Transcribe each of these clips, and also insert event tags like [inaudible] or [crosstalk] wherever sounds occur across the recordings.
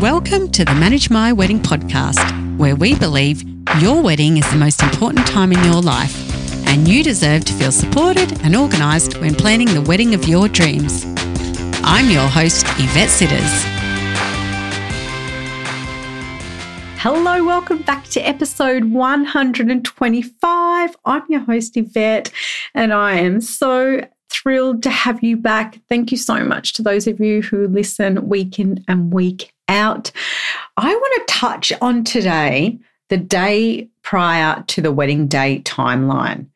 Welcome to the Manage My Wedding podcast, where we believe your wedding is the most important time in your life, and you deserve to feel supported and organised when planning the wedding of your dreams. I'm your host, Yvette Sitters. Hello, welcome back to episode 125. I'm your host, Yvette, and I am so thrilled to have you back. Thank you so much to those of you who listen week in and week out. I want to touch on today the day prior to the wedding day timeline.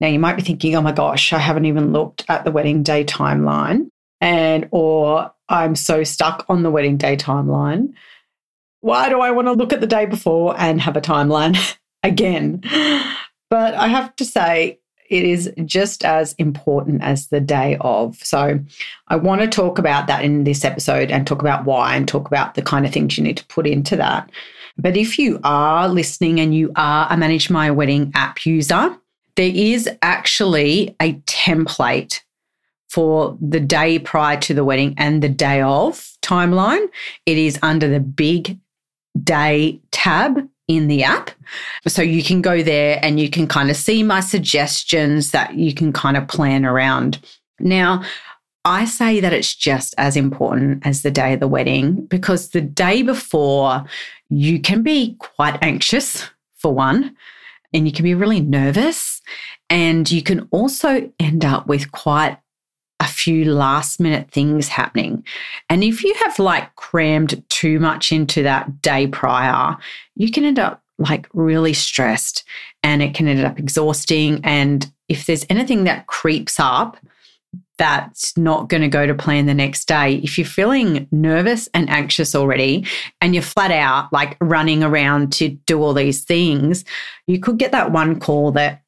Now you might be thinking, "Oh my gosh, I haven't even looked at the wedding day timeline." And or I'm so stuck on the wedding day timeline. Why do I want to look at the day before and have a timeline [laughs] again? But I have to say, it is just as important as the day of. So, I want to talk about that in this episode and talk about why and talk about the kind of things you need to put into that. But if you are listening and you are a Manage My Wedding app user, there is actually a template for the day prior to the wedding and the day of timeline. It is under the big day tab in the app. So you can go there and you can kind of see my suggestions that you can kind of plan around. Now, I say that it's just as important as the day of the wedding because the day before, you can be quite anxious, for one, and you can be really nervous. And you can also end up with quite a few last minute things happening. And if you have like crammed too much into that day prior, you can end up like really stressed and it can end up exhausting. And if there's anything that creeps up, that's not going to go to plan the next day. If you're feeling nervous and anxious already and you're flat out like running around to do all these things, you could get that one call that,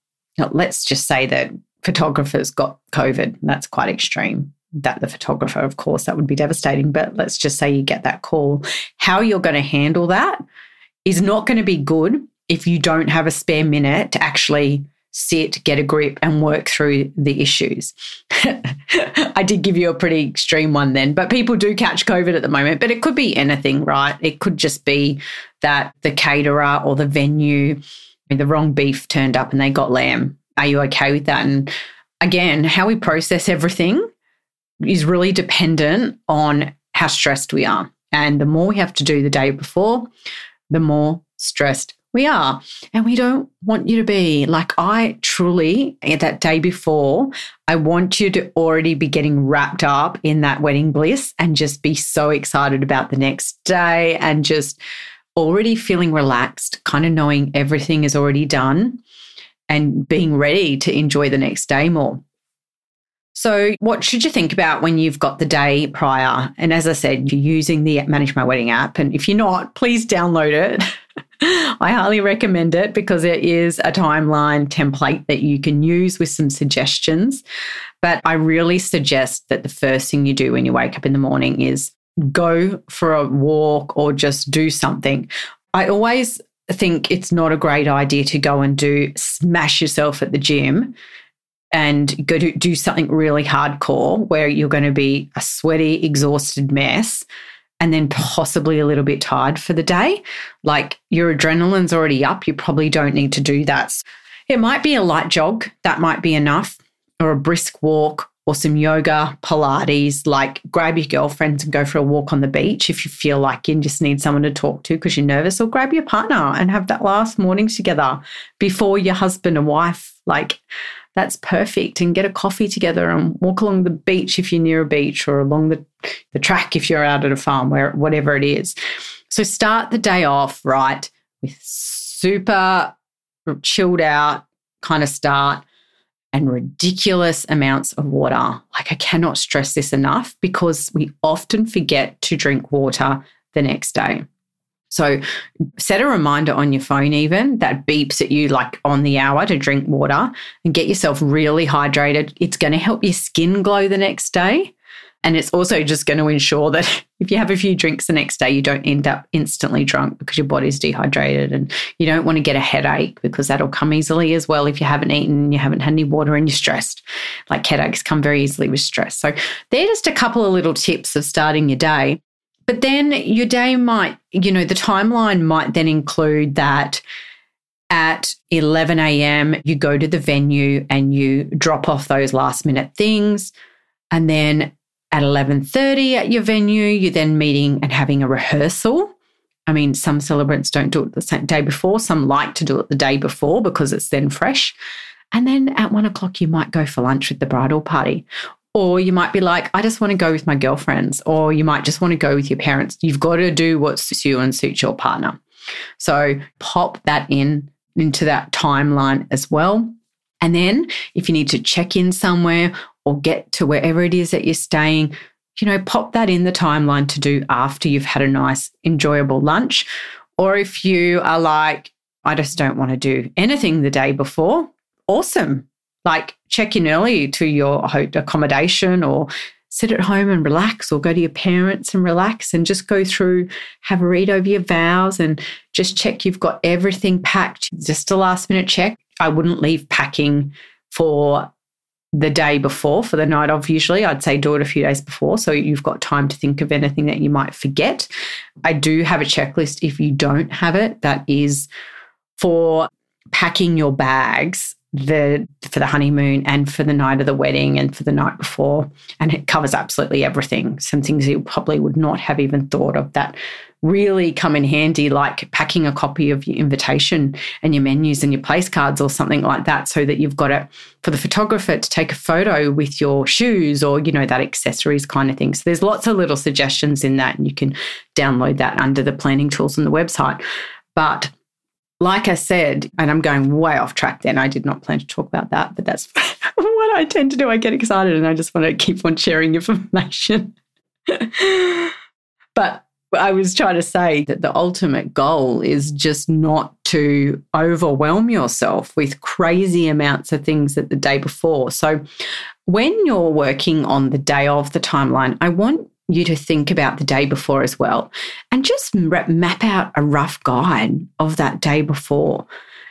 let's just say that photographers got COVID. That's quite extreme. That the photographer, of course, that would be devastating. But let's just say you get that call. How you're going to handle that is not going to be good if you don't have a spare minute to actually sit, get a grip, and work through the issues. [laughs] I did give you a pretty extreme one then, but people do catch COVID at the moment. But it could be anything, right? It could just be that the caterer or the venue, the wrong beef turned up and they got lamb are you okay with that? And again, how we process everything is really dependent on how stressed we are. And the more we have to do the day before, the more stressed we are. And we don't want you to be like I truly, that day before, I want you to already be getting wrapped up in that wedding bliss and just be so excited about the next day and just already feeling relaxed, kind of knowing everything is already done and being ready to enjoy the next day more. So, what should you think about when you've got the day prior? And as I said, you're using the Manage My Wedding app. And if you're not, please download it. [laughs] I highly recommend it because it is a timeline template that you can use with some suggestions. But I really suggest that the first thing you do when you wake up in the morning is go for a walk or just do something. I always think it's not a great idea to go and do smash yourself at the gym and go to do something really hardcore where you're going to be a sweaty, exhausted mess and then possibly a little bit tired for the day. Like your adrenaline's already up, you probably don't need to do that. It might be a light jog, that might be enough, or a brisk walk, or some yoga, Pilates, like grab your girlfriends and go for a walk on the beach if you feel like you just need someone to talk to because you're nervous, or grab your partner and have that last morning together before your husband and wife. Like that's perfect. And get a coffee together and walk along the beach if you're near a beach or along the, the track if you're out at a farm, where whatever it is. So start the day off right with super chilled out kind of start and ridiculous amounts of water. Like, I cannot stress this enough because we often forget to drink water the next day. So, set a reminder on your phone, even that beeps at you like on the hour to drink water and get yourself really hydrated. It's going to help your skin glow the next day. And it's also just going to ensure that [laughs] if you have a few drinks the next day, you don't end up instantly drunk because your body's dehydrated. And you don't want to get a headache because that'll come easily as well if you haven't eaten, you haven't had any water, and you're stressed. Like headaches come very easily with stress. So they're just a couple of little tips of starting your day. But then your day might, you know, the timeline might then include that at 11 a.m., you go to the venue and you drop off those last minute things. And then at 11:30 at your venue, you're then meeting and having a rehearsal. I mean, some celebrants don't do it the same day before. Some like to do it the day before because it's then fresh. And then at one o'clock, you might go for lunch with the bridal party. Or you might be like, I just want to go with my girlfriends. Or you might just want to go with your parents. You've got to do what suits you and suits your partner. So pop that in into that timeline as well. And then if you need to check in somewhere or get to wherever it is that you're staying, you know, pop that in the timeline to do after you've had a nice, enjoyable lunch. Or if you are like, I just don't want to do anything the day before, awesome. Like check in early to your accommodation or sit at home and relax or go to your parents and relax and just go through, have a read over your vows and just check you've got everything packed. Just a last minute check. I wouldn't leave packing for the day before, for the night of usually. I'd say do it a few days before so you've got time to think of anything that you might forget. I do have a checklist if you don't have it that is for packing your bags the for the honeymoon and for the night of the wedding and for the night before. And it covers absolutely everything. Some things you probably would not have even thought of that really come in handy like packing a copy of your invitation and your menus and your place cards or something like that so that you've got it for the photographer to take a photo with your shoes or you know that accessories kind of thing. So there's lots of little suggestions in that and you can download that under the planning tools on the website. But like I said, and I'm going way off track then, I did not plan to talk about that, but that's [laughs] what I tend to do. I get excited and I just want to keep on sharing information. [laughs] but I was trying to say that the ultimate goal is just not to overwhelm yourself with crazy amounts of things at the day before. So, when you're working on the day of the timeline, I want you to think about the day before as well and just map out a rough guide of that day before.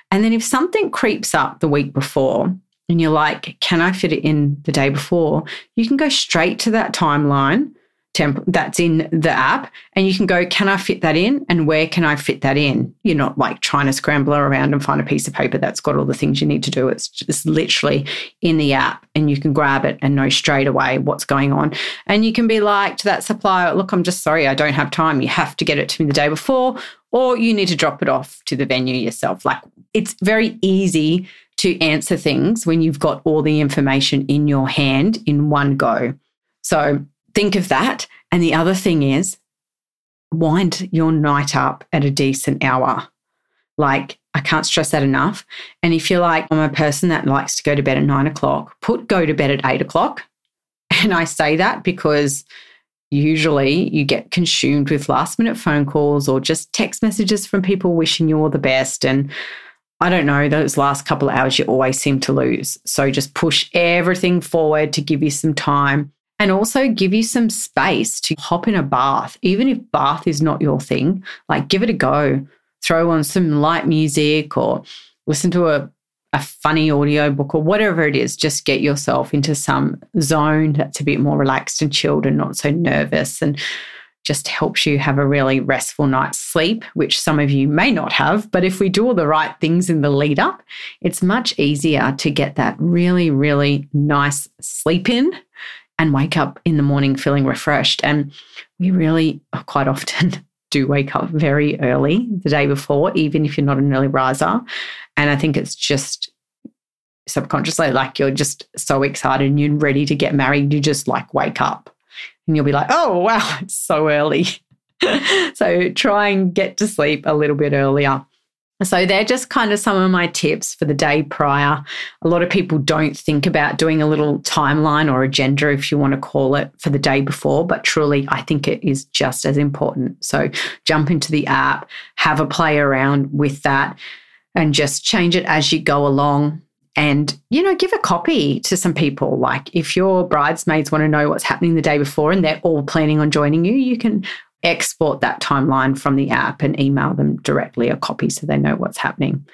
And then if something creeps up the week before and you're like, can I fit it in the day before? You can go straight to that timeline temp that's in the app and you can go can i fit that in? And where can i fit that in? You're not like trying to scramble around and find a piece of paper that's got all the things you need to do. It's just literally in the app and you can grab it and know straight away what's going on. And you can be like to that supplier look i'm just sorry i don't have time. You have to get it to me the day before or you need to drop it off to the venue yourself. Like it's very easy to answer things when you've got all the information in your hand in one go. So think of that. And the other thing is, wind your night up at a decent hour. Like, I can't stress that enough. And if you're like, I'm a person that likes to go to bed at nine o'clock, put go to bed at eight o'clock. [laughs] And I say that because usually you get consumed with last minute phone calls or just text messages from people wishing you all the best. And I don't know, those last couple of hours you always seem to lose. So just push everything forward to give you some time and also give you some space to hop in a bath, even if bath is not your thing. Like, give it a go. Throw on some light music or listen to a, a funny audiobook or whatever it is. Just get yourself into some zone that's a bit more relaxed and chilled and not so nervous and just helps you have a really restful night's sleep, which some of you may not have. But if we do all the right things in the lead up, it's much easier to get that really, really nice sleep in and wake up in the morning feeling refreshed. And we really oh, quite often [laughs] do wake up very early the day before, even if you're not an early riser. And I think it's just subconsciously like you're just so excited and you're ready to get married. You just like wake up and you'll be like, oh, wow, [laughs] it's so early. [laughs] so try and get to sleep a little bit earlier. So they're just kind of some of my tips for the day prior. A lot of people don't think about doing a little timeline or agenda, if you want to call it, for the day before, but truly, I think it is just as important. So jump into the app, have a play around with that, and just change it as you go along. And, you know, give a copy to some people. Like if your bridesmaids want to know what's happening the day before and they're all planning on joining you, you can export that timeline from the app and email them directly a copy so they know what's happening.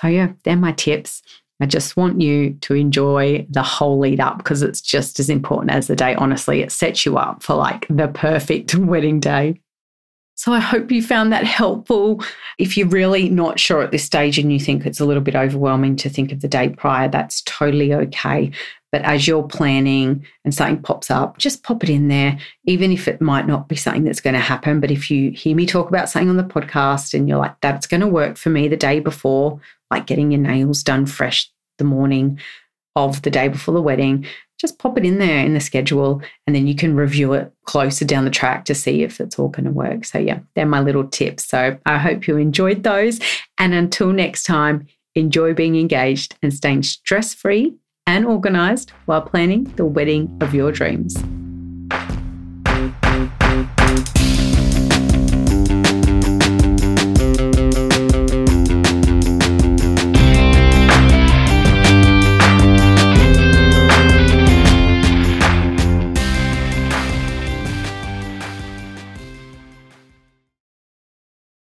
So, yeah, they're my tips. I just want you to enjoy the whole lead up because it's just as important as the day. Honestly, it sets you up for like the perfect [laughs] wedding day. So I hope you found that helpful. If you're really not sure at this stage and you think it's a little bit overwhelming to think of the day prior, that's totally okay. But as you're planning and something pops up, just pop it in there, even if it might not be something that's going to happen. But if you hear me talk about something on the podcast and you're like, that's going to work for me the day before, like getting your nails done fresh the morning of the day before the wedding, just pop it in there in the schedule and then you can review it closer down the track to see if it's all going to work. So, yeah, they're my little tips. So, I hope you enjoyed those. And until next time, enjoy being engaged and staying stress free and organized while planning the wedding of your dreams.